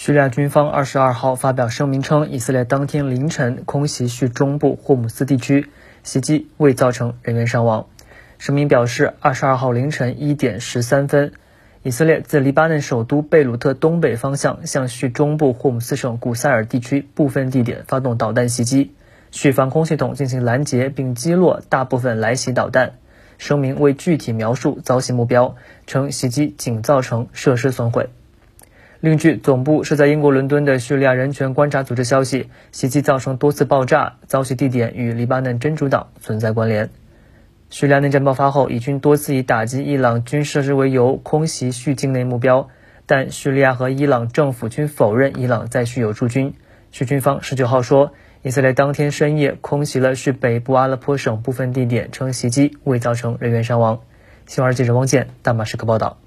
叙利亚军方二十二号发表声明称，以色列当天凌晨空袭叙中部霍姆斯地区，袭击未造成人员伤亡。声明表示，二十二号凌晨一点十三分，以色列自黎巴嫩首都贝鲁特东北方向向叙中部霍姆斯省古塞尔地区部分地点发动导弹袭击，叙防空系统进行拦截并击落大部分来袭导弹。声明未具体描述遭袭目标，称袭击仅造成设施损毁。另据总部设在英国伦敦的叙利亚人权观察组织消息，袭击造成多次爆炸，遭袭地点与黎巴嫩真主党存在关联。叙利亚内战爆发后，以军多次以打击伊朗军设施为由空袭叙境内目标，但叙利亚和伊朗政府均否认伊朗在叙有驻军。叙军方十九号说，以色列当天深夜空袭了叙北部阿勒颇省部分地点，称袭击未造成人员伤亡。新华社记者汪建，大马士革报道。